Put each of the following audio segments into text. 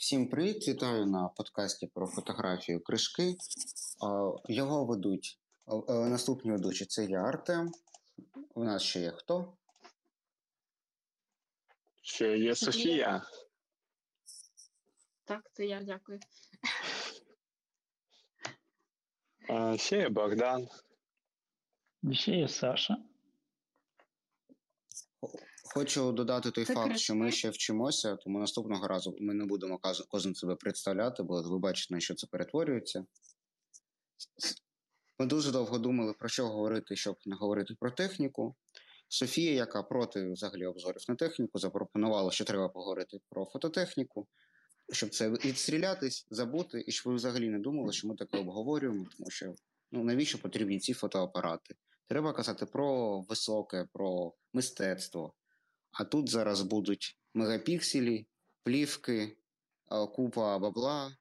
Всім привіт! Вітаю на подкасті про фотографію кришки. Його ведуть наступні ведучі це я Артем. У нас ще є хто? Ще є Софія. Так, це я дякую. Ще є Богдан. Ще є Саша. Хочу додати той Це факт, красиво. що ми ще вчимося, тому наступного разу ми не будемо кожен себе представляти, бо ви бачите, на що це перетворюється. Ми дуже довго думали, про що говорити, щоб не говорити про техніку. Софія, яка проти взагалі обзорів на техніку, запропонувала, що треба поговорити про фототехніку, щоб це відстрілятись, забути, і щоб ви взагалі не думали, що ми таке обговорюємо, тому що ну навіщо потрібні ці фотоапарати? Треба казати про високе, про мистецтво. А тут зараз будуть мегапікселі, плівки, купа бабла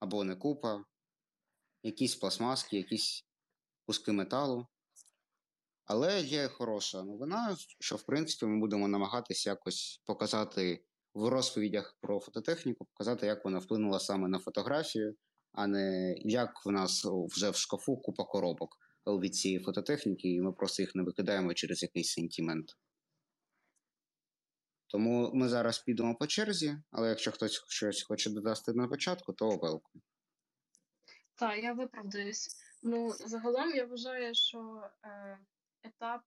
або не купа, якісь пластмаски, якісь куски металу. Але є хороша новина, що в принципі ми будемо намагатися якось показати в розповідях про фототехніку, показати, як вона вплинула саме на фотографію, а не як в нас вже в шкафу купа коробок від цієї фототехніки, і ми просто їх не викидаємо через якийсь сентимент. Тому ми зараз підемо по черзі, але якщо хтось щось хоче додати на початку, то велком. Так, я виправдаюсь. Ну, загалом я вважаю, що е, етап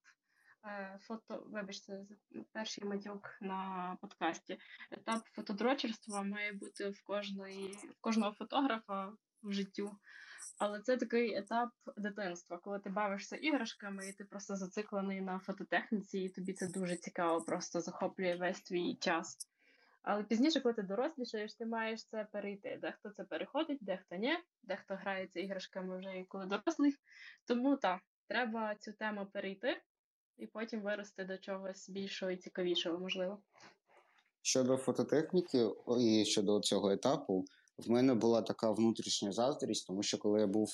е, фото, вибачте, перший матюк на подкасті. Етап фотодрочерства має бути в кожної, в кожного фотографа в життю. Але це такий етап дитинства, коли ти бавишся іграшками, і ти просто зациклений на фототехніці, і тобі це дуже цікаво, просто захоплює весь твій час. Але пізніше, коли ти дорослішаєш, ти маєш це перейти. Дехто це переходить, дехто ні, дехто грається іграшками вже і коли дорослий. Тому так, треба цю тему перейти і потім вирости до чогось більшого і цікавішого, можливо. Щодо фототехніки і щодо цього етапу, в мене була така внутрішня заздрість, тому що коли я був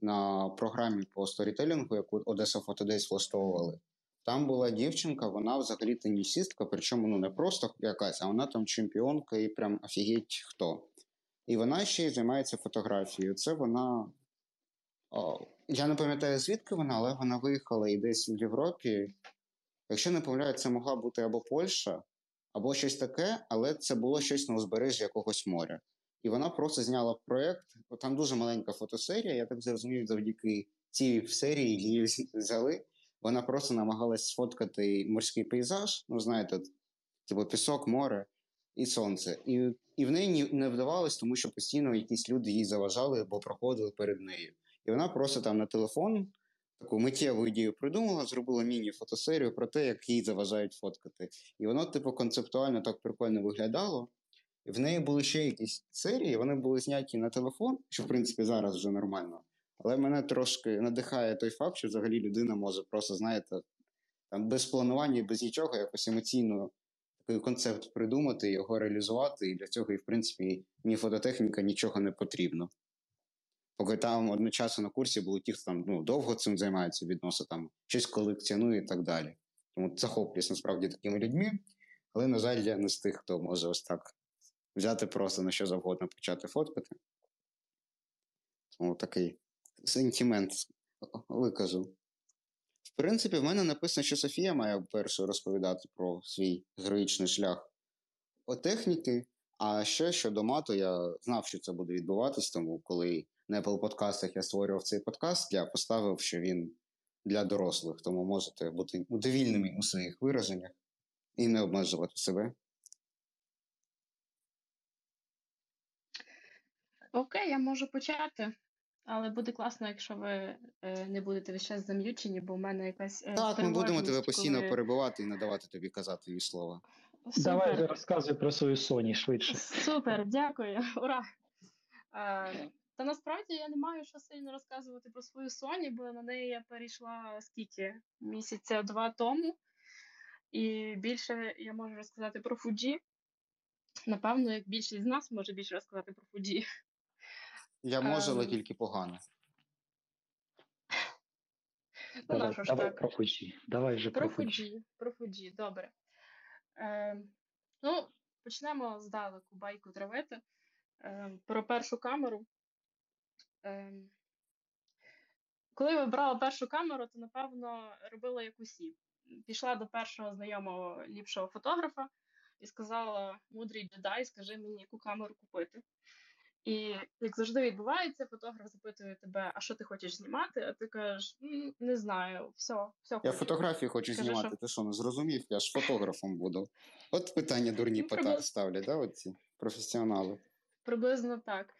на програмі по сторітелінгу, яку Одеса Фотодейс влаштовували, там була дівчинка, вона взагалі тенісістка, причому ну не просто якась, а вона там чемпіонка і прям офігеть хто. І вона ще й займається фотографією. Це вона. О, я не пам'ятаю, звідки вона, але вона виїхала і десь в Європі. Якщо не помиляю, це могла бути або Польща, або щось таке, але це було щось на узбережжі якогось моря. І вона просто зняла проєкт. Там дуже маленька фотосерія. Я так зрозумів, завдяки цій серії її взяли. Вона просто намагалась сфоткати морський пейзаж. Ну, знаєте, типу пісок, море і сонце. І і в неї не вдавалось, тому що постійно якісь люди їй заважали або проходили перед нею. І вона просто там на телефон таку миттєву ідею придумала, зробила міні-фотосерію про те, як їй заважають фоткати. І воно, типу, концептуально так прикольно виглядало. В неї були ще якісь серії, вони були зняті на телефон, що в принципі зараз вже нормально. Але мене трошки надихає той факт, що взагалі людина може просто, знаєте, там без планування, і без нічого, якось емоційно такий концепт придумати, його реалізувати, і для цього, і в принципі, ні фототехніка, нічого не потрібно. Поки там одночасно на курсі були ті, хто там ну, довго цим займається, відносно там щось колекціонує і так далі. Тому захоплююсь насправді такими людьми, але, на жаль, я не з тих, хто може ось так взяти просто на що завгодно почати фоткати. Тому такий сентимент викажу. В принципі, в мене написано, що Софія має перше розповідати про свій героїчний шлях о техніки. А ще щодо мату, я знав, що це буде відбуватись, тому коли на Apple подкастах я створював цей подкаст, я поставив, що він для дорослих, тому можете бути довільними у своїх вираженнях і не обмежувати себе. Окей, я можу почати, але буде класно, якщо ви е, не будете весь час зам'ючені, бо в мене якась. Е, так, ми будемо тебе постійно коли... перебивати і надавати тобі казати її слова. Супер. Давай розказуй про свою Соні швидше. Супер, дякую, ура! Е, та насправді я не маю що сильно розказувати про свою Соні, бо на неї я перейшла скільки місяця два тому. І більше я можу розказати про Фуджі. Напевно, як більшість з нас може більше розказати про Фуджі. Я можу, але ем. тільки погано. Ну, давай, про Фуджі. Давай вже про Фуджі. Про Фуджі, добре. Е, ну, почнемо здалеку байку травити. Е, про першу камеру. Е, коли я вибрала першу камеру, то напевно робила як усі. Пішла до першого знайомого ліпшого фотографа і сказала: мудрий джедай, скажи мені, яку камеру купити. І як завжди відбувається, фотограф запитує тебе, а що ти хочеш знімати? А ти кажеш, «М, не знаю, все, все Я хочу. фотографії хочу Скажи, знімати. що? Ти що, не зрозумів? Я ж фотографом буду. От питання дурні Ну, приблизно. ставлять, да, оці професіонали. Приблизно так.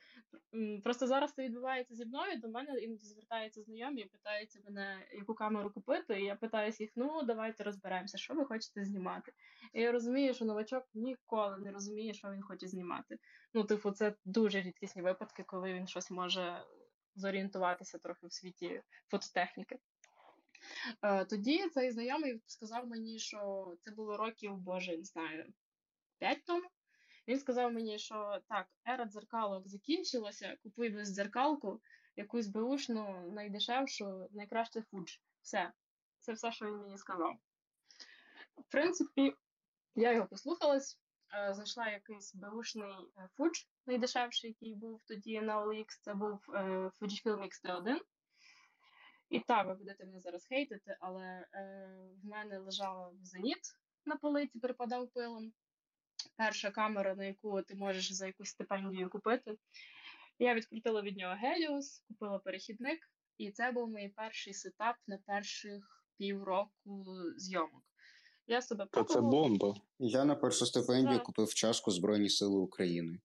Просто зараз це відбувається зі мною. До мене іноді звертаються знайомі і питаються мене, яку камеру купити. І я питаюся їх: ну давайте розберемося, що ви хочете знімати. І я розумію, що новачок ніколи не розуміє, що він хоче знімати. Ну, типу, це дуже рідкісні випадки, коли він щось може зорієнтуватися трохи в світі фототехніки. Е, Тоді цей знайомий сказав мені, що це було років, боже, не знаю, п'ять тому. Він сказав мені, що так, ера дзеркалок закінчилася, купуй бездзеркалку, якусь беушну, найдешевшу, найкраще Fuji. Все. Це все, що він мені сказав. В принципі, я його послухалась, е, знайшла якийсь беушний е, Fuji, найдешевший, який був тоді на OLX, це був е, Fujifilm X-T1. І так, ви будете мене зараз хейтити, але е, в мене лежала зеніт на полиці, припадав пилом. Перша камера, на яку ти можеш за якусь стипендію купити. Я відкрутила від нього Helios, купила перехідник, і це був мій перший сетап на перших півроку зйомок. Я себе Та це бомба. Я на першу стипендію Так. купив чашку Збройні Сили України.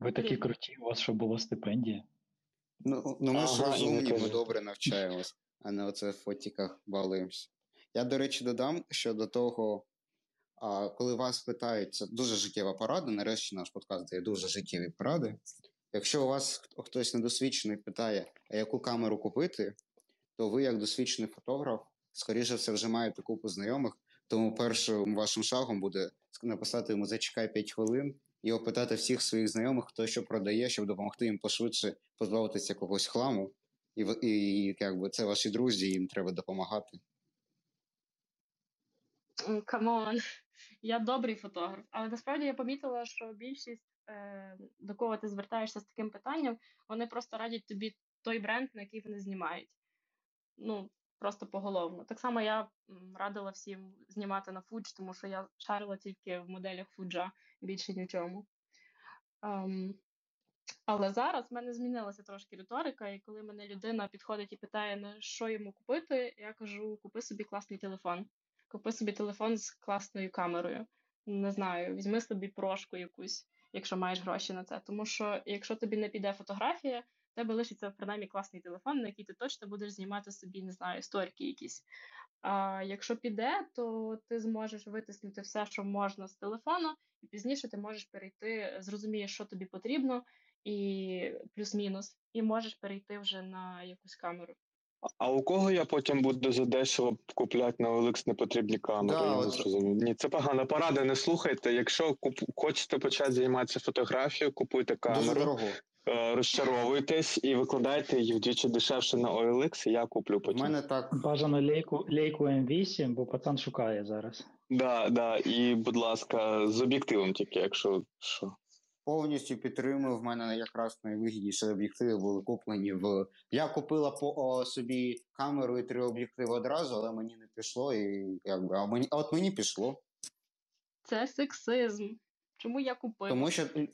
Ви такі круті, у вас що було стипендія. Ну, ну ми ж Ага, розумні, ми добре навчаємось, а не оце в фотіках балуємось. Я, до речі, додам, що до того, коли вас питають, це дуже життєва порада, нарешті наш подкаст дає дуже життєві поради. Якщо у вас хто- хтось недосвідчений питає, а яку камеру купити, то ви, як досвідчений фотограф, скоріше все, вже маєте купу знайомих, тому першим вашим шагом буде написати йому зачекай 5 хвилин і опитати всіх своїх знайомих, хто що продає, щоб допомогти їм пошвидше позбавитися якогось хламу. І, і якби це ваші друзі, їм треба допомагати. Come on, я добрий фотограф, але насправді я помітила, що більшість, е, до кого ти звертаєшся з таким питанням, вони просто радять тобі той бренд, на який вони знімають. Ну, просто поголовно. Так само я радила всім знімати на Fuji, тому що я шарила тільки в моделях Fuji, більше ні чому. Ем, але зараз в мене змінилася трошки риторика, і коли мене людина підходить і питає, на що йому купити, я кажу: купи собі класний телефон. Купи собі телефон з класною камерою. Не знаю, візьми собі прошку якусь, якщо маєш гроші на це. Тому що якщо тобі не піде фотографія, в тебе лишиться принаймні класний телефон, на який ти точно будеш знімати собі, не знаю, сторіки якісь. А якщо піде, то ти зможеш витиснути все, що можна з телефону, і пізніше ти можеш перейти, зрозумієш, що тобі потрібно, і плюс-мінус, і можеш перейти вже на якусь камеру. А у кого я потім буду задешево купляти на OLX непотрібні камери? Да, я не зрозумів. Ні, це погана порада, не слухайте. Якщо куп... хочете почати займатися фотографією, купуйте камеру, дорого. е, розчаровуйтесь і викладайте її вдвічі дешевше на OLX, і я куплю У мене так Бажано лейку, лейку М8, бо пацан шукає зараз. Да, да, і, будь ласка, з об'єктивом тільки, якщо що. Повністю підтримую. В мене якраз найвигідніші об'єктиви були куплені в. Я купила по о, собі камеру і три об'єктиви одразу, але мені не пішло. І якби а мені а от мені пішло. Це сексизм. Чому я купила? Тому що е,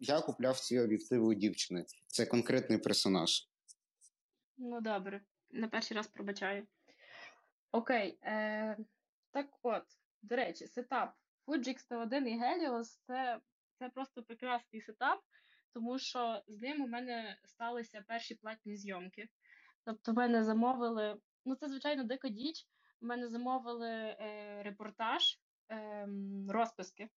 я купляв ці об'єктиви у дівчини. Це конкретний персонаж. Ну, добре, на перший раз пробачаю. Окей, е, так от, до речі, сетап Fuji X-T1 і Helios це, це просто прекрасний сетап, тому що з ним у мене сталися перші платні зйомки. Тобто, в мене замовили, ну це звичайно дика діч. В мене замовили е, репортаж, е, розписки.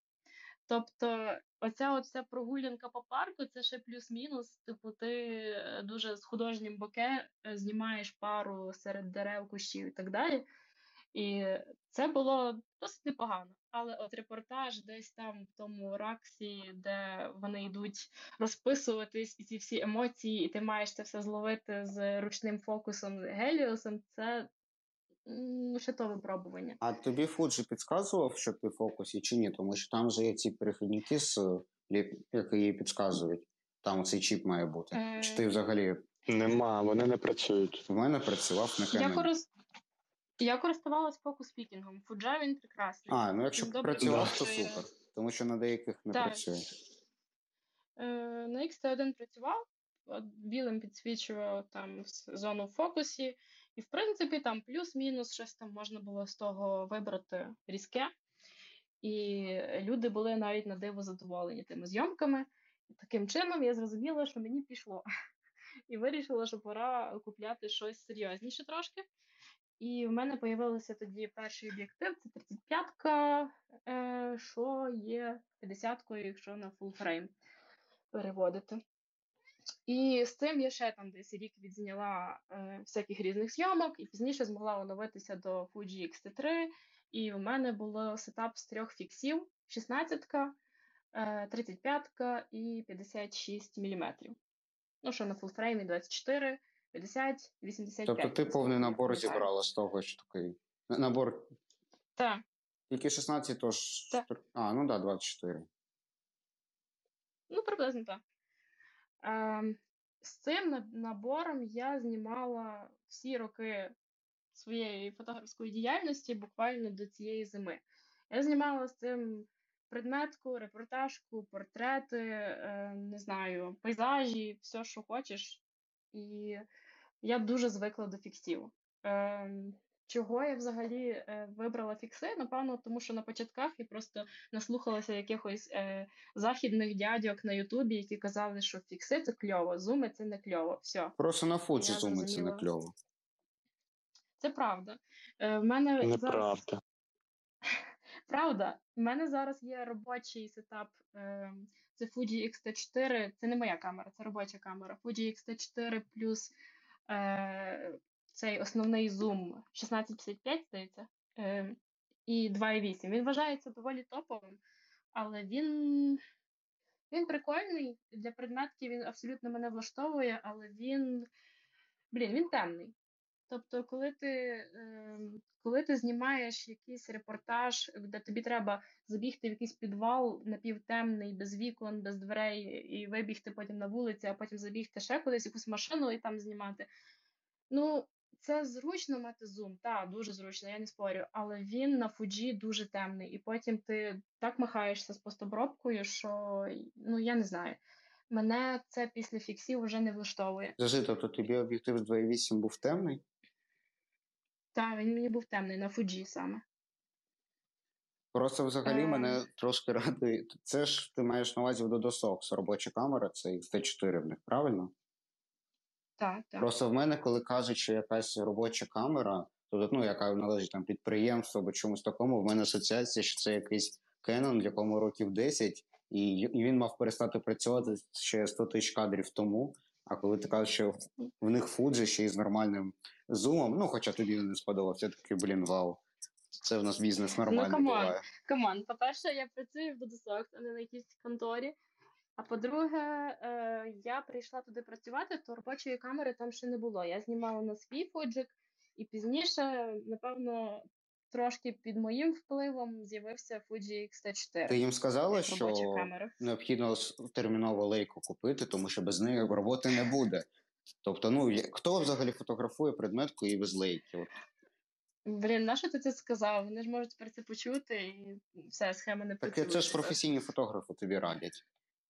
Тобто, оця от прогулянка по парку це ще плюс-мінус. Типу, ти е, дуже з художнім боке е, знімаєш пару серед дерев, кущів і так далі. І це було досить непогано. Але от репортаж десь там в тому раксі, де вони йдуть розписуватись, і ці всі емоції, і ти маєш це все зловити з ручним фокусом Геліосом, це м, ще то випробування. А тобі Фуджі підказував, що ти в фокусі чи ні? Тому що там же є ці перехідники, з, які їй підказують. Там цей чіп має бути. Е. Чи ти взагалі Нема, вони не працюють. в мене працював на Я, Canon? корис... я користувалась фокус спікінгом. Фуджа він прекрасний. А, ну якщо Він добре працював, то працює. супер. Тому що на деяких не Так. працює. Е, на X1 працював, білим підсвічував там зону в фокусі, і в принципі там плюс-мінус щось там можна було з того вибрати різке. І люди були навіть на диво задоволені тими зйомками. І таким чином я зрозуміла, що мені пішло. І вирішила, що пора купляти щось серйозніше трошки. І в мене з'явився тоді перший об'єктив, це 35-ка, е, що є 50-кою, якщо на frame переводити. І з цим я ще там десь рік відзняла е, всяких різних зйомок, і пізніше змогла оновитися до Fuji X-T3. І у мене було сетап з трьох фіксів: 16-ка, е, 35-ка і 56 мм. Ну, що на фулфреймі 24, 50, 85. Тобто ти повний набор зібрала з того, що такий. Набор Так. тільки 16, то ж. Так. А, ну так, да, 24. Ну, приблизно так. Ем, з цим набором я знімала всі роки своєї фотографської діяльності буквально до цієї зими. Я знімала з цим предметку, репортажку, портрети, е, не знаю, пейзажі, все, що хочеш. І я дуже звикла до фіксів. Ем, чого я взагалі е, вибрала фікси? Напевно, тому що на початках я просто наслухалася якихось е, західних дядьок на Ютубі, які казали, що фікси це кльово, зуми це не кльово. Все, Просто на Я зуми це не кльово. це правда. Е, в мене зараз Неправда. правда. В мене зараз є робочий сетап. Е, це Fuji X-T4. Це не моя камера, це робоча камера. Fuji X-T4 плюс е, цей основний зум 1655, здається, е, і 2.8. Він вважається доволі топовим, але він, він прикольний. Для предметки він абсолютно мене влаштовує, але він, блін, він темний. Тобто, коли ти, ем, коли ти знімаєш якийсь репортаж, де тобі треба забігти в якийсь підвал напівтемний, без вікон, без дверей, і вибігти потім на вулицю, а потім забігти ще кудись, якусь машину і там знімати. Ну, це зручно мати зум, так, дуже зручно, я не спорю, але він на фуджі дуже темний, і потім ти так махаєшся з постобробкою, що ну я не знаю. Мене це після фіксів вже не влаштовує. Скажи, тобто тобі об'єктив з 2.8 був темний? Так, він мені був темний на фуджі саме. Просто взагалі Ем. мене трошки радує. Це ж ти маєш на увазі в Dodosox робоча камера, це X-T4 в них, правильно? Так, так. Просто в мене, коли кажуть, що якась робоча камера, тобто, ну, яка належить там підприємству або чомусь такому, в мене асоціація, що це якийсь Canon, якому років 10, і, і він мав перестати працювати ще 100 тисяч кадрів тому. А коли ти кажеш, що в них Fuji ще й з нормальним зумом, ну хоча тобі не сподобався, такий, блін, вау. Це в нас бізнес нормальний come on. буває. Come on, по-перше, я працюю в Dodosoft, а не на якійсь конторі. А по-друге, е, я прийшла туди працювати, то робочої камери там ще не було. Я знімала на свій фуджик, і пізніше, напевно, трошки під моїм впливом з'явився Fuji X-T4. Ти їм сказала, що камера. необхідно терміново лейку купити, тому що без неї роботи не буде. Тобто, ну хто взагалі фотографує предметку і без лейки? От. Блін, на що ти це сказав? Вони ж можуть тепер це почути і все, схема не Так це ж професійні фотографи тобі радять.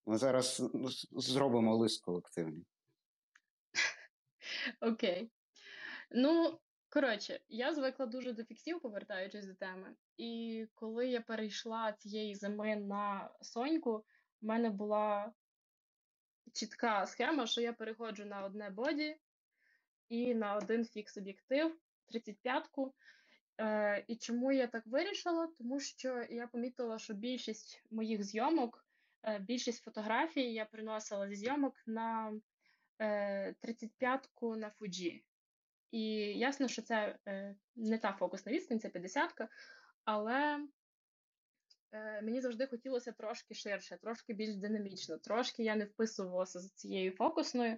Ми зараз ну, зробимо лист колективний. Окей. Ну, коротше, я звикла дуже до фіксів, повертаючись до теми. І коли я перейшла цієї зими на Соньку, в мене була чітка схема, що я переходжу на одне боді і на один фікс об'єктив 35-ку. Е, і чому я так вирішила? Тому що я помітила, що більшість моїх зйомок, е, більшість фотографій я приносила зі зйомок на е, 35-ку на Fuji. І ясно, що це е, не та фокусна відстань, це 50-ка, але мені завжди хотілося трошки ширше, трошки більш динамічно, трошки я не вписувалася з цією фокусною.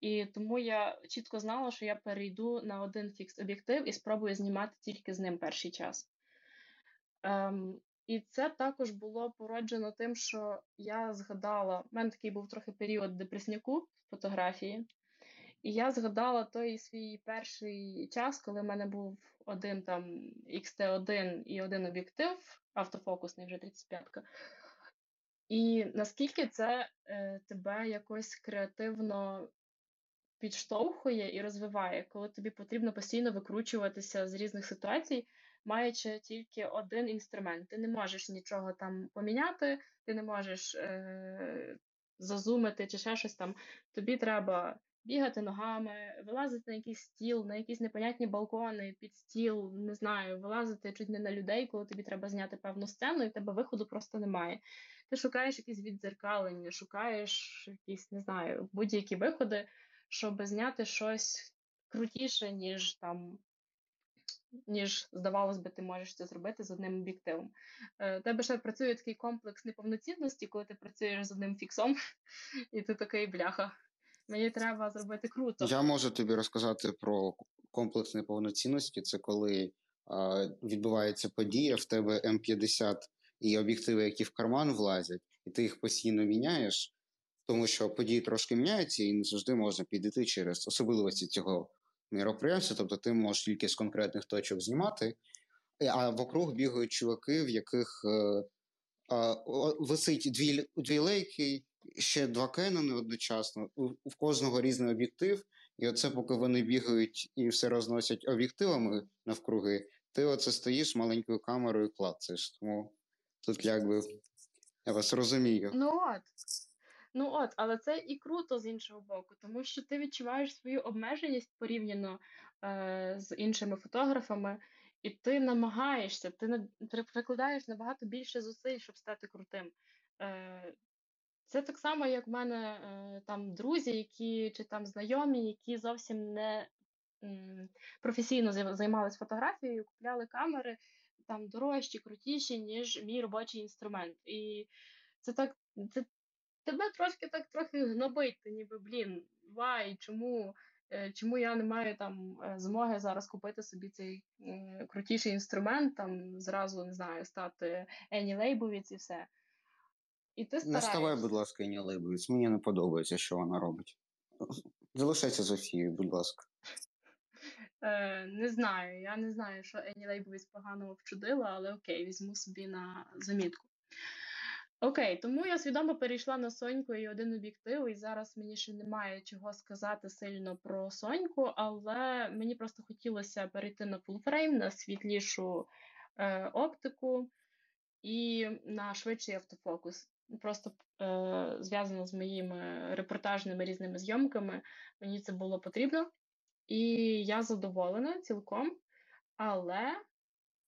І тому я чітко знала, що я перейду на один фікс об'єктив і спробую знімати тільки з ним перший час. Ем, і це також було породжено тим, що я згадала, в мене такий був трохи період депресняку фотографії, і я згадала той свій перший час, коли в мене був один там XT1 і один об'єктив, автофокусний вже 35-ка. І наскільки це е, тебе якось креативно підштовхує і розвиває, коли тобі потрібно постійно викручуватися з різних ситуацій, маючи тільки один інструмент. Ти не можеш нічого там поміняти, ти не можеш е, зазумити чи ще щось там. Тобі треба бігати ногами, вилазити на якийсь стіл, на якісь непонятні балкони, під стіл, не знаю, вилазити чуть не на людей, коли тобі треба зняти певну сцену, і в тебе виходу просто немає. Ти шукаєш якісь віддзеркалення, шукаєш якісь, не знаю, будь-які виходи, щоб зняти щось крутіше, ніж там. Ніж, здавалось би, ти можеш це зробити з одним об'єктивом. Е, тебе ще працює такий комплекс неповноцінності, коли ти працюєш з одним фіксом, і ти такий бляха. Мені треба зробити круто. Я можу тобі розказати про комплекс неповноцінності. Це коли а, відбувається подія, в тебе М50 і об'єктиви, які в карман влазять, і ти їх постійно міняєш, тому що події трошки міняються, і не завжди можна підійти через особливості цього мероприємства. Тобто ти можеш тільки з конкретних точок знімати, а вокруг бігають чуваки, в яких е, висить дві, дві лейки, ще два кенони одночасно, у, кожного різний об'єктив, і оце, поки вони бігають і все розносять об'єктивами навкруги, ти оце стоїш маленькою камерою і клацаєш. Тому тут якби я вас розумію. Ну от. Ну от, але це і круто з іншого боку, тому що ти відчуваєш свою обмеженість порівняно е, з іншими фотографами, і ти намагаєшся, ти прикладаєш набагато більше зусиль, щоб стати крутим. Е, Це так само, як в мене е, там друзі, які чи там знайомі, які зовсім не професійно займалися фотографією, купляли камери там дорожчі, крутіші, ніж мій робочий інструмент. І це так, це тебе трошки так трохи гнобить, ти ніби блін, вай, чому, е, чому я не маю там е, змоги зараз купити собі цей крутіший інструмент, там зразу не знаю, стати Ені Лейбовіць і все. І ти Не ставай, будь ласка, Іні Лейбовіць. Мені не подобається, що вона робить. Залишайся з Софією, будь ласка. Е, не знаю, я не знаю, що Ені Лейбовіць поганого вчудила, але окей, візьму собі на замітку. Окей, тому я свідомо перейшла на Соньку і один об'єктив, і зараз мені ще немає чого сказати сильно про Соньку, але мені просто хотілося перейти на full frame, на світлішу е, оптику і на швидший автофокус. Просто е, зв'язано з моїми репортажними різними зйомками. Мені це було потрібно. І я задоволена цілком, але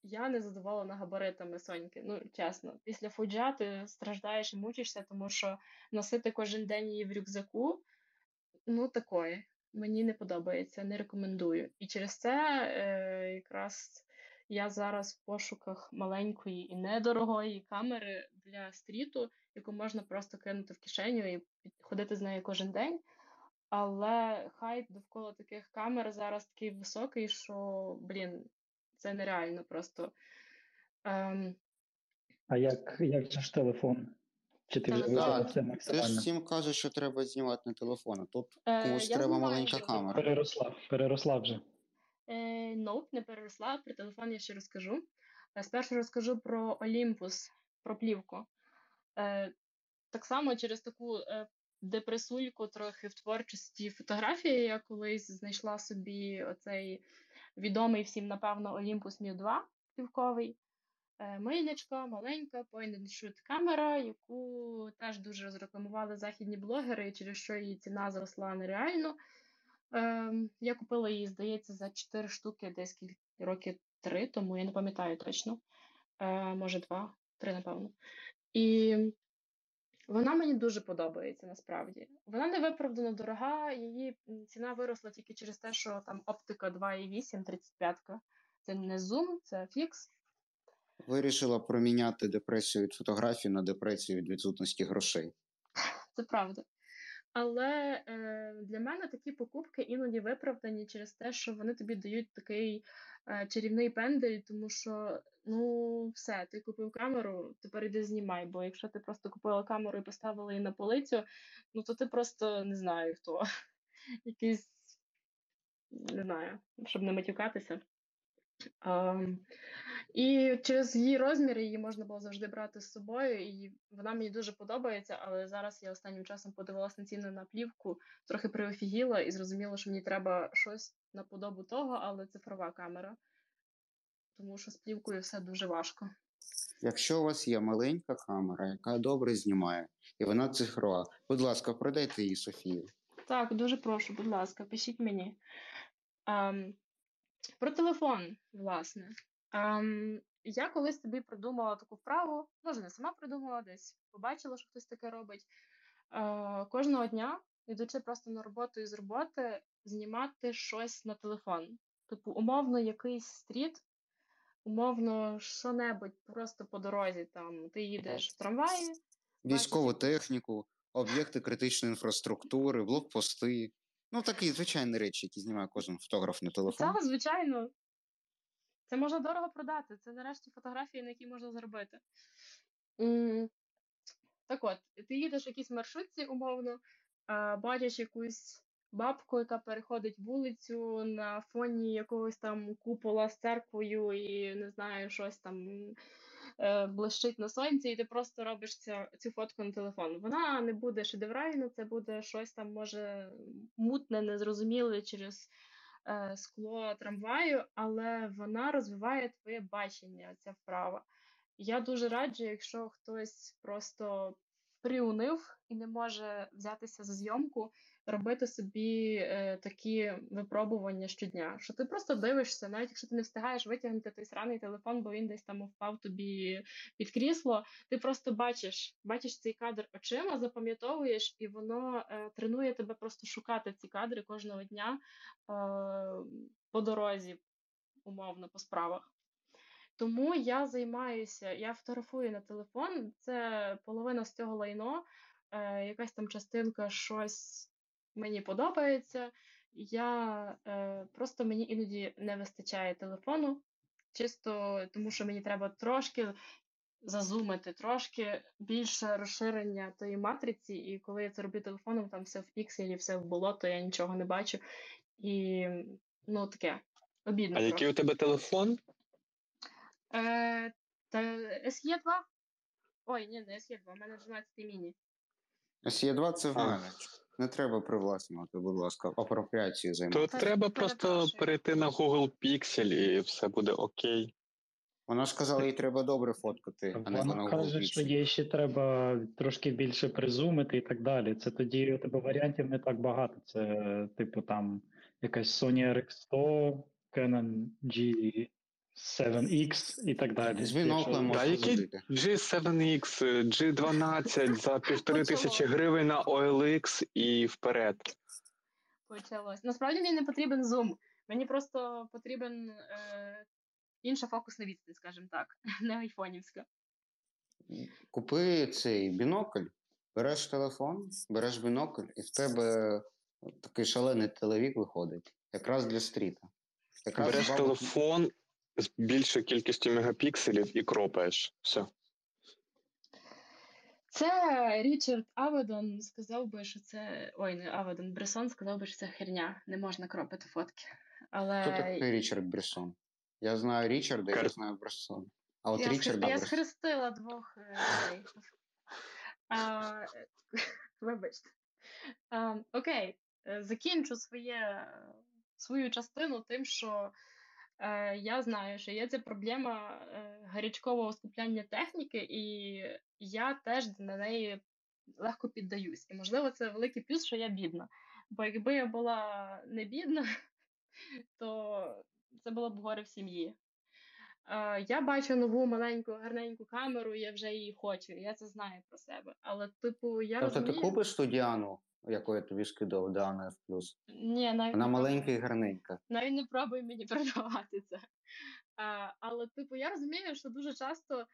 я не задоволена габаритами Соньки. Ну, чесно, після фуджа ти страждаєш і мучишся, тому що носити кожен день її в рюкзаку, ну такое. Мені не подобається, не рекомендую. І через це е, якраз я зараз в пошуках маленької і недорогої камери для стріту, яку можна просто кинути в кишеню і ходити з нею кожен день. Але хайп довкола таких камер зараз такий високий, що, блін, це нереально просто. Ем, А як, як же ж телефон? Чи ти вже Так, це Ти ж всім кажеш, що треба знімати на телефон, а тут Е, комусь я треба маленька камера. Переросла, переросла вже. Е, не переросла. Про телефон я ще розкажу. Е, Спершу розкажу про Olympus, про плівку. Е, Так само через таку е, депресульку трохи в творчості фотографії я колись знайшла собі оцей відомий всім, напевно, Olympus Mu 2 плівковий. Мийничка, маленька point and shoot камера, яку теж дуже розрекламували західні блогери, через що її ціна зросла нереально. Ем, я купила її, здається, за 4 штуки десь кіль- роки 3, тому я не пам'ятаю точно. Е, може, 2, 3, напевно. І вона мені дуже подобається насправді. Вона не виправдано дорога, її ціна виросла тільки через те, що там оптика 2,8, 35. Це не зум, це фікс. Вирішила проміняти депресію від фотографії на депресію від відсутності грошей. Це правда. Але е, для мене такі покупки іноді виправдані через те, що вони тобі дають такий е, чарівний пендель, тому що ну все, ти купив камеру, тепер іди знімай. Бо якщо ти просто купила камеру і поставила її на полицю, ну то ти просто не знаю хто. Якийсь не знаю, щоб не матюкатися. І через її розміри її можна було завжди брати з собою, і вона мені дуже подобається, але зараз я останнім часом подивилася на ціни на плівку, трохи приофігіла і зрозуміла, що мені треба щось на подобу того, але цифрова камера. Тому що з плівкою все дуже важко. Якщо у вас є маленька камера, яка добре знімає, і вона цифрова, будь ласка, продайте її Софію. Так, дуже прошу, будь ласка, пишіть мені. Ем, про телефон, власне. Ем, я колись собі придумала таку вправу, може, не сама придумала, десь побачила, що хтось таке робить. Е, кожного дня, йдучи просто на роботу і з роботи, знімати щось на телефон. Типу, умовно, якийсь стріт, умовно, що-небудь просто по дорозі. Там ти їдеш в трамваї, Військову техніку, об'єкти критичної інфраструктури, блокпости. Ну, такі звичайні речі, які знімає кожен фотограф на телефон. Так, звичайно. Це можна дорого продати. Це нарешті фотографії, на які можна заробити. М, Так от, ти їдеш в якійсь маршрутці, умовно, а, бачиш якусь бабку, яка переходить вулицю на фоні якогось там купола з церквою і не знаю, щось там е, блищить на сонці, і ти просто робиш цю, цю фотку на телефон. Вона не буде шедевральна, це буде щось там, може, мутне, незрозуміле через е, скло трамваю, але вона розвиває твоє бачення, ця вправа. Я дуже раджу, якщо хтось просто приунив і не може взятися за зйомку, робити собі е, такі випробування щодня. Що ти просто дивишся, навіть якщо ти не встигаєш витягнути той сраний телефон, бо він десь там впав тобі під крісло, ти просто бачиш, бачиш цей кадр очима, запам'ятовуєш, і воно е, тренує тебе просто шукати ці кадри кожного дня е, по дорозі, умовно, по справах. Тому я займаюся, я фотографую на телефон, це половина з цього лайно, е, якась там частинка, щось мені подобається. Я е, просто мені іноді не вистачає телефону, чисто тому що мені треба трошки зазумити, трошки більше розширення тої матриці, і коли я це роблю телефоном, там все в пікселі, все в болото, я нічого не бачу. І ну таке, обідно. А трохи. який у тебе телефон? Е, та SE2? Ой, ні, не SE2, у мене 12 міні. SE2 це в мене. Не треба привласнювати, будь ласка, апропріацією То займатися. Та- треба просто перейти на Google Pixel і все буде окей. Вона ж сказала, їй треба добре фоткати, а не Вона каже, що їй ще треба трошки більше призумити і так далі. Це тоді у тебе варіантів не так багато. Це, типу, там якась Sony RX100, Canon G7X і так далі. З біноклем Якщо- можна Да, які- зробити. G7X, G12 за півтори тисячі гривень на OLX і вперед. Почалось. Насправді мені не потрібен зум. Мені просто потрібен е, інша фокусна відстань, скажімо так, не айфонівська. Купи цей бінокль, береш телефон, береш бінокль, і в тебе такий шалений телевік виходить. Якраз для стріта. Якраз Береш бабу- телефон з більшою кількістю мегапікселів і кропаєш. Все. Це Річард Аведон сказав би, що це. Ой, не Аведон, Бресон сказав би, що це херня. Не можна кропити фотки. Але Хто такий Річард Бресон? Я знаю Річарда, я знаю Бресона. А от я, Річарда схр... я схрестила двох людей. А, вибачте. А, окей, е, закінчу своє, свою частину тим, що я знаю, що є ця проблема е, гарячкового скупляння техніки, і я теж на неї легко піддаюсь. І, можливо, це великий плюс, що я бідна. Бо якби я була не бідна, то це було б горе в сім'ї. Е, Я бачу нову маленьку гарненьку камеру, я вже її хочу. Я це знаю про себе. Але, типу, я Тобто ти купиш ту Діану, яку я тобі скидав, Діану F+. Ні, навіть Вона маленька і гарненька. Навіть не пробуй мені продавати це. А, але, типу, я розумію, що дуже часто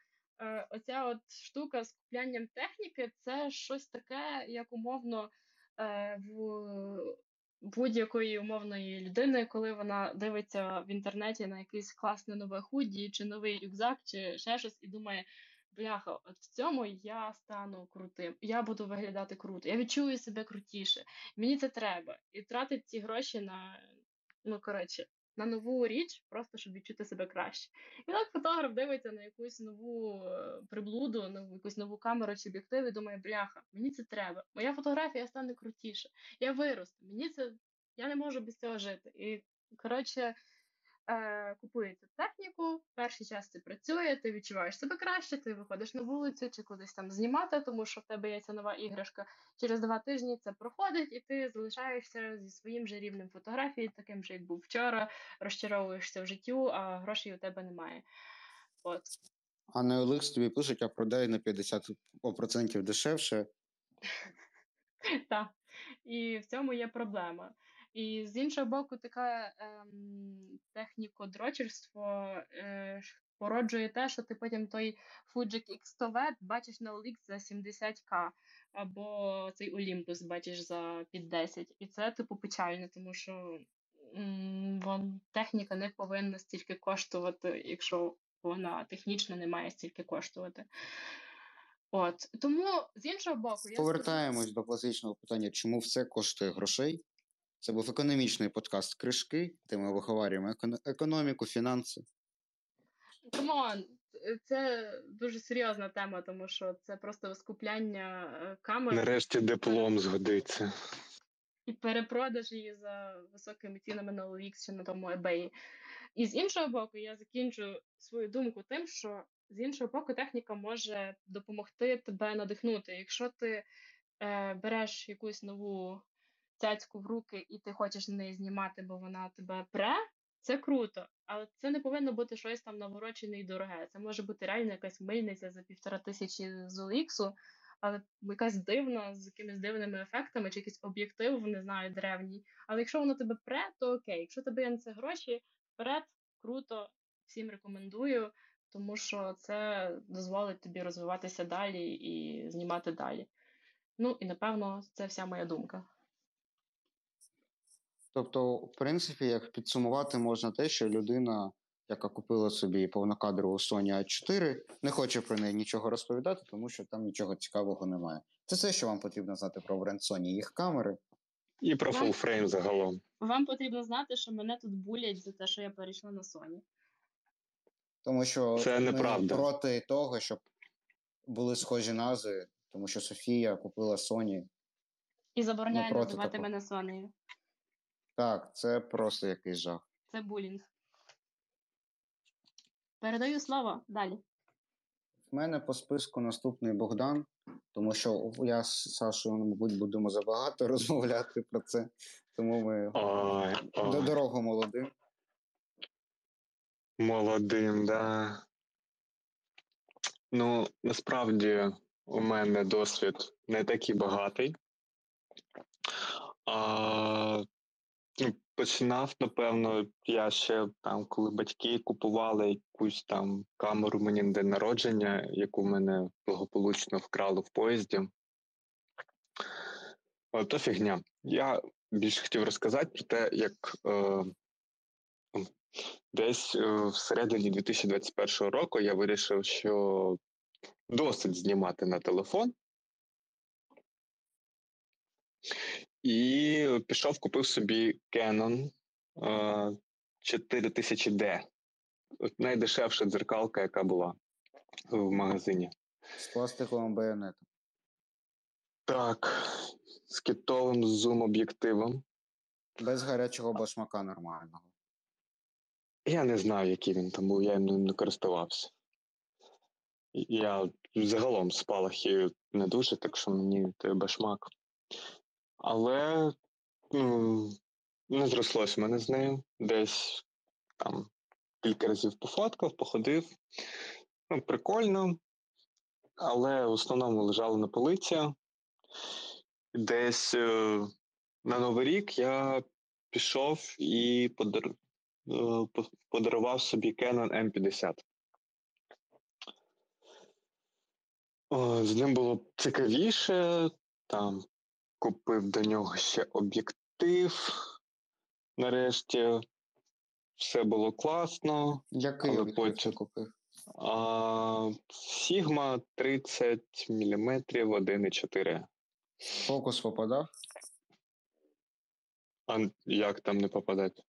е, оця от штука з куплянням техніки це щось таке, як умовно е, в будь-якої умовної людини, коли вона дивиться в інтернеті на якийсь класне нове худі, чи новий рюкзак, чи ще щось, і думає. Бляха, от в цьому я стану крутим. Я буду виглядати круто. Я відчую себе крутіше. Мені це треба. І тратить ці гроші на, ну коротше, на нову річ, просто щоб відчути себе краще. І так фотограф дивиться на якусь нову е, приблуду, на якусь нову камеру чи об'єктив і думає, бляха, мені це треба. Моя фотографія стане крутіше. Я виросту. Мені це я не можу без цього жити. І коротше. Е, купує цю техніку, перший час це працює, ти відчуваєш себе краще, ти виходиш на вулицю чи кудись там знімати, тому що в тебе є ця нова іграшка. Через два тижні це проходить, і ти залишаєшся зі своїм же рівнем фотографії, таким же, як був вчора, розчаровуєшся в життю, а грошей у тебе немає. От. А на OLX тобі пишуть, а продай на 50% дешевше. Так. І в цьому є проблема. І з іншого боку, таке ем, техніко-дрочерство е, породжує те, що ти потім той Fuji X100V бачиш на OLX за 70к, або цей Olympus бачиш за під 10. І це типу печально, тому що м, техніка не повинна стільки коштувати, якщо вона технічно не має стільки коштувати. От тому з іншого боку, я Повертаємось до класичного питання, чому все коштує грошей? Це був економічний подкаст Кришки, де ми виговарюємо економ- економіку, фінанси. Come on, це дуже серйозна тема, тому що це просто скупляння е, камер Нарешті диплом згодиться. і перепродаж її за високими цінами на OLX чи на тому eBay. І з іншого боку, я закінчу свою думку тим, що з іншого боку, техніка може допомогти тебе надихнути. Якщо ти е, береш якусь нову цяцьку в руки і ти хочеш на неї знімати, бо вона тебе пре, це круто. Але це не повинно бути щось там наворочене і дороге. Це може бути реально якась мильниця за півтора тисячі з OLX, але якась дивна, з якимись дивними ефектами, чи якийсь об'єктив, не знаю, древній. Але якщо воно тебе пре, то окей. Якщо тебе на це гроші, вперед, круто, всім рекомендую, тому що це дозволить тобі розвиватися далі і знімати далі. Ну і напевно, це вся моя думка. Тобто, в принципі, як підсумувати можна те, що людина, яка купила собі повнокадрову Sony A4, не хоче про неї нічого розповідати, тому що там нічого цікавого немає. Це все, що вам потрібно знати про бренд Sony, їх камери. І про full frame загалом. Вам потрібно знати, що мене тут булять за те, що я перейшла на Sony. Тому що Це ми неправда. проти того, щоб були схожі назви, тому що Софія купила Sony. І забороняю проти називати мене Сонею. Так, це просто якийсь жах. Це булінг. Передаю слово далі. В мене по списку наступний Богдан, тому що я з Сашою, мабуть, будемо забагато розмовляти про це. Тому ми Ой, до дорогу молодим. Молодим, да. Ну, насправді у мене досвід не такий багатий. А, починав, напевно, я ще там, коли батьки купували якусь там камеру мені на день народження, яку мене благополучно вкрали в поїзді. То фігня. Я більше хотів розказати про те, як е, Десь е, всередині 2021 року я вирішив, що досить знімати на телефон. І пішов, купив собі Canon е, 4000D. От Найдешевша дзеркалка, яка була в магазині. з пластиковим байонетом. Так, з китовим зум-об'єктивом. Без гарячого башмака нормального. Я не знаю, який він там був, я ним не користувався. Я загалом спалахи не дуже, так що мені той башмак. Але ну, не зрослось в мене з нею. Десь там кілька разів пофоткав, походив. Ну, прикольно. Але в основному лежало на полиці. Десь е, на Новий рік я пішов і подар... е, подарував собі Canon M50. О, З ним було цікавіше, там купив до нього ще об'єктив. Нарешті все було класно. Який об'єктив ти купив? А, Sigma 30 мм 1,4. Фокус попадав? А як там не попадати?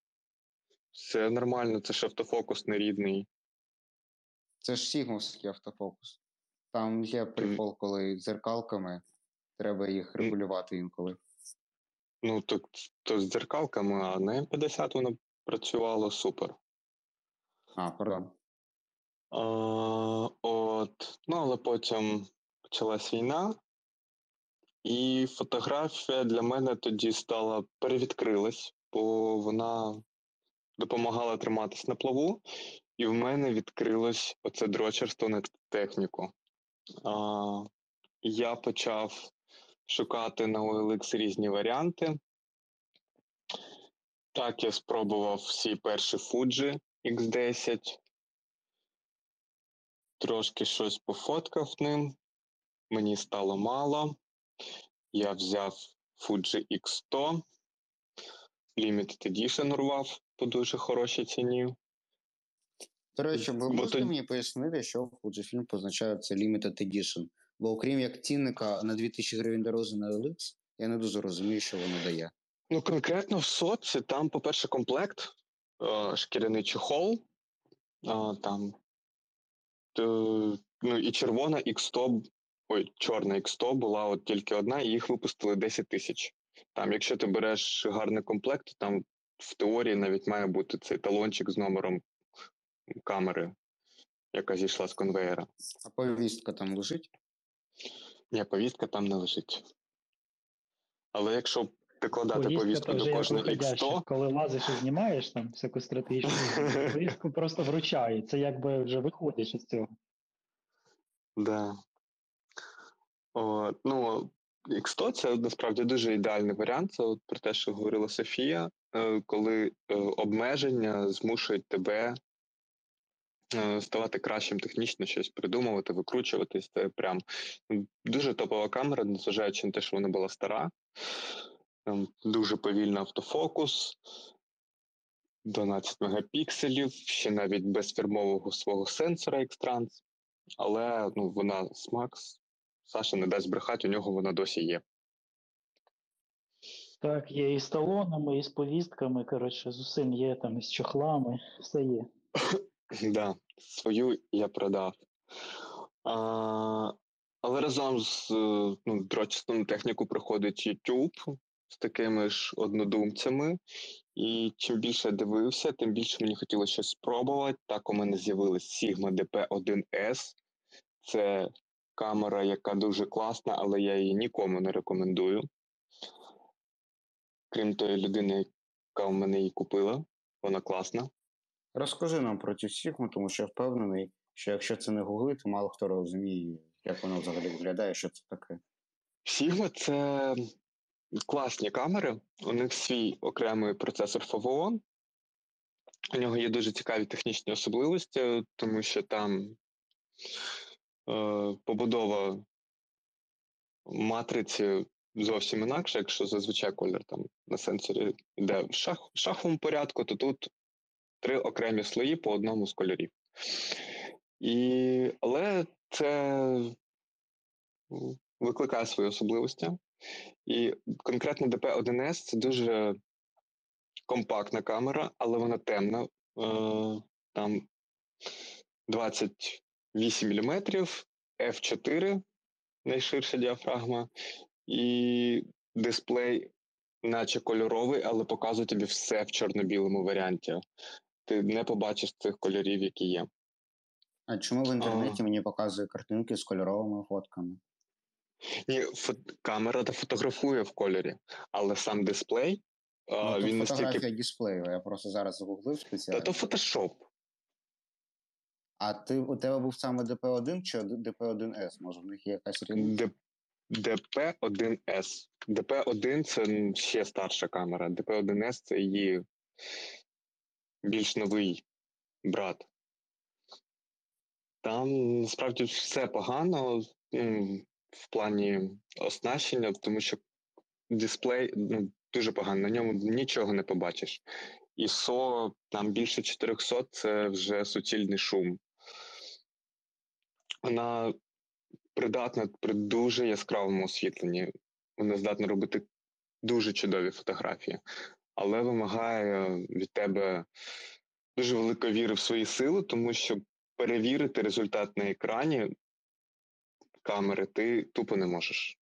Все нормально, це ж автофокус не рідний. Це ж сігмовський автофокус. Там є прикол, коли дзеркалками треба їх регулювати інколи. Ну, то, то з дзеркалками, а на М50 воно працювало супер. А, пардон. А, от, ну, але потім почалась війна, і фотографія для мене тоді стала перевідкрилась, бо вона допомагала триматись на плаву, і в мене відкрилось оце дрочерство на техніку. А, я почав шукати на OLX різні варіанти. Так, я спробував всі перші Fuji X10, трошки щось пофоткав ним, мені стало мало. Я взяв Fuji X100, Limited Edition урвав по дуже хорошій ціні. До речі, ви можете мені пояснити, що Fujifilm позначає це Limited Edition? Бо окрім як цінника на 2000 гривень дорозі на OLX, я не дуже розумію, що воно дає. Ну, конкретно в соці там, по-перше, комплект, е, шкіряний чехол, е, там, е, ну і червона X100, ой, чорна X100 була от тільки одна, і їх випустили 10 тисяч. Там, якщо ти береш гарний комплект, там в теорії навіть має бути цей талончик з номером камери, яка зійшла з конвеєра. А повістка там лежить? Ні, повістка там не лежить. Але якщо прикладати Повістка повістку то вже до виходяща. X100, Коли лазиш і знімаєш там всяку стратегічну, повістку просто вручають. Це якби вже виходиш із цього. Да. О, ну, X100 це насправді дуже ідеальний варіант. Це от про те, що говорила Софія, е, коли е, обмеження змушують тебе ставати кращим технічно, щось придумувати, викручуватись. Це прям дуже топова камера, незважаючи на те, що вона була стара. Там дуже повільний автофокус, 12 мегапікселів, ще навіть без фірмового свого сенсора X-Trans. Але ну, вона смак, Саша не дасть брехати, у нього вона досі є. Так, є і з талонами, і з повістками, коротше, з усім є, там, і з чохлами, все є. Да, свою я продав. А, але разом з ну, дрочистом техніку приходить YouTube з такими ж однодумцями. І чим більше дивився, тим більше мені хотілося щось спробувати. Так у мене з'явилась Sigma DP1S. Це камера, яка дуже класна, але я її нікому не рекомендую. Крім тої людини, яка у мене її купила. Вона класна. Розкажи нам про цю Sigma, тому що я впевнений, що якщо це не гугли, то мало хто розуміє, як воно взагалі виглядає, що це таке. Sigma – це класні камери. У них свій окремий процесор ФВО. У нього є дуже цікаві технічні особливості, тому що там е, побудова матриці зовсім інакша. Якщо зазвичай колір там на сенсорі йде в шах, шаховому порядку, то тут три окремі слої по одному з кольорів. І, але це викликає свої особливості. І конкретно DP1S це дуже компактна камера, але вона темна. Е, там 28 мм, F4 найширша діафрагма, і дисплей, наче кольоровий, але показує тобі все в чорно-білому варіанті. Ти не побачиш цих кольорів, які є. А чому в інтернеті мені показує картинки з кольоровими фотками? Ні, фот- камера та фотографує в кольорі, але сам дисплей, а, ну, то він настільки. фотографія дисплею, я просто зараз загуглив Та спеціально. то фотошоп. А ти у тебе був саме DP1 чи DP1S? Може, в них є якась різниця? Д- DP1S. DP1 це ще старша камера. DP1S це її більш новий брат. Там насправді все погано в плані оснащення, тому що дисплей ну, дуже поганий, на ньому нічого не побачиш. ISO там більше 400 це вже суцільний шум. Вона придатна при дуже яскравому освітленні. Вона здатна робити дуже чудові фотографії, але вимагає від тебе дуже великої віри в свої сили, тому що перевірити результат на екрані камери ти тупо не можеш.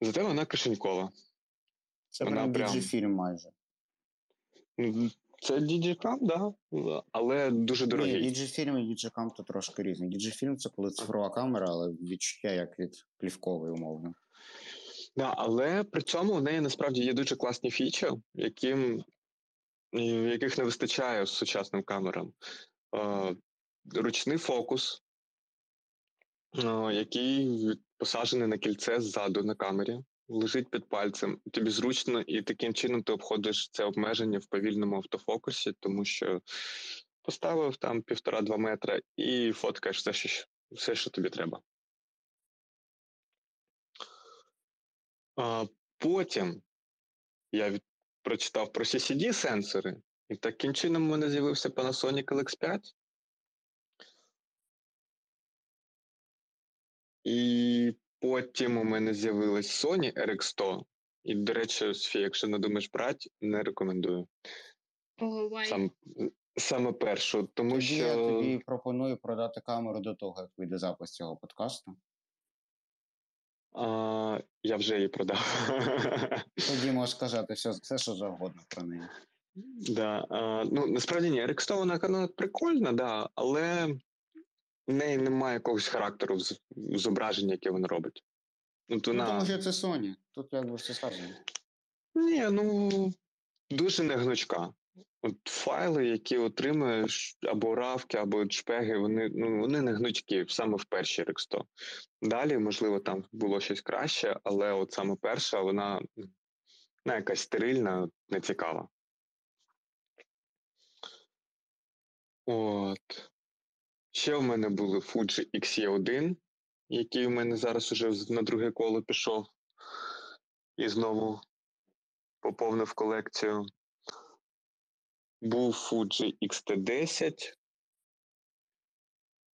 Зате вона кишенькова. Це Вона прям діджифільм майже. Ну, Це Digicam, да, але дуже дорогий. Ні, діджифільм і діджикам то трошки різні. Діджифільм це коли цифрова камера, але відчуття як від плівкової, умовно. Да, але при цьому у неї насправді є дуже класні фічі, яким, яких не вистачає сучасним камерам. Е, ручний фокус, е, який посаджений на кільце ззаду на камері, лежить під пальцем. Тобі зручно, і таким чином ти обходиш це обмеження в повільному автофокусі, тому що поставив там півтора-два метра і фоткаєш все, що, все, що тобі треба. А, потім я від... прочитав про CCD-сенсори, і таким чином у мене з'явився Panasonic LX5. І потім у мене з'явилась Sony RX100. І, до речі, Софія, якщо не думаєш брати, не рекомендую. Вай. Сам, саме першу, тому Тоді що. я тобі пропоную продати камеру до того, як вийде запис цього подкасту. А, я вже її продав. Тоді можеш сказати все, все що завгодно про неї. Да, а, ну насправді ні, рекстована вона прикольна, да, але в неї немає якогось характеру в зображенні, яке вона робить. От Ну, тому що це Sony. Тут якби все сказано. Ні, ну дуже негнучка. От файли, які отримуєш, або равки, або шпеги, вони, ну, вони не гнучкі саме в першій Рексто. Далі, можливо, там було щось краще, але от саме перша, вона ну, якась стерильна, нецікава. От. Ще в мене були Fuji XE1, який у мене зараз уже на друге коло пішов і знову поповнив колекцію. Був Fuji XT10.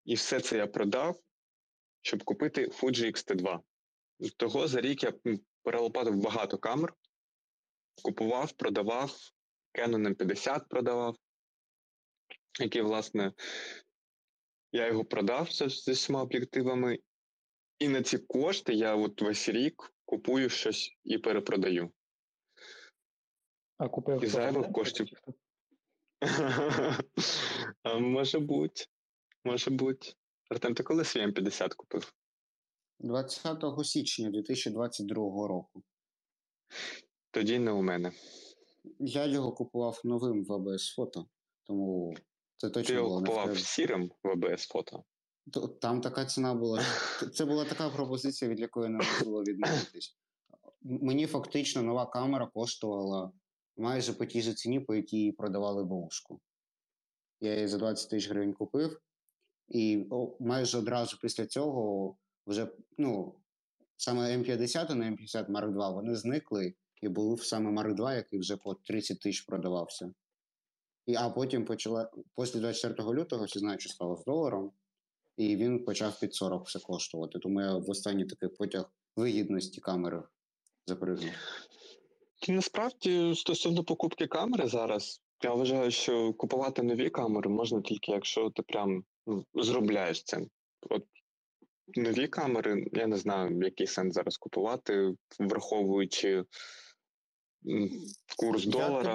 І все це я продав, щоб купити Fuji XT2. Того за рік я перелопатив багато камер, купував, продавав, Canon M50 продавав, який, власне, я його продав з, з усіма об'єктивами. І на ці кошти я от весь рік купую щось і перепродаю. А купив І зайвих коштів. А, може бути. Може бути. Артем, ти коли свій М50 купив? 20 січня 2022 року. Тоді не у мене. Я його купував новим в ABS фото, тому це точно. Ти його було купував тебе. сірим в АБС фото. Там така ціна була. Це була така пропозиція, від якої неможливо відмовитись. М- Мені фактично нова камера коштувала майже по тій же ціні, по якій продавали бабушку. Я її за 20 тисяч гривень купив, і майже одразу після цього вже ну, саме М50 на М50 Mark II вони зникли, і був саме Mark II, який вже по 30 тисяч продавався. І, а потім почала після 24 лютого всі знають, що стало з доларом, і він почав під 40 все коштувати. Тому я в останній такий потяг вигідності камери запригнув. І насправді, стосовно покупки камери зараз, я вважаю, що купувати нові камери можна тільки, якщо ти прям ну, зробляєш це. От нові камери, я не знаю, який сенс зараз купувати, враховуючи курс долара.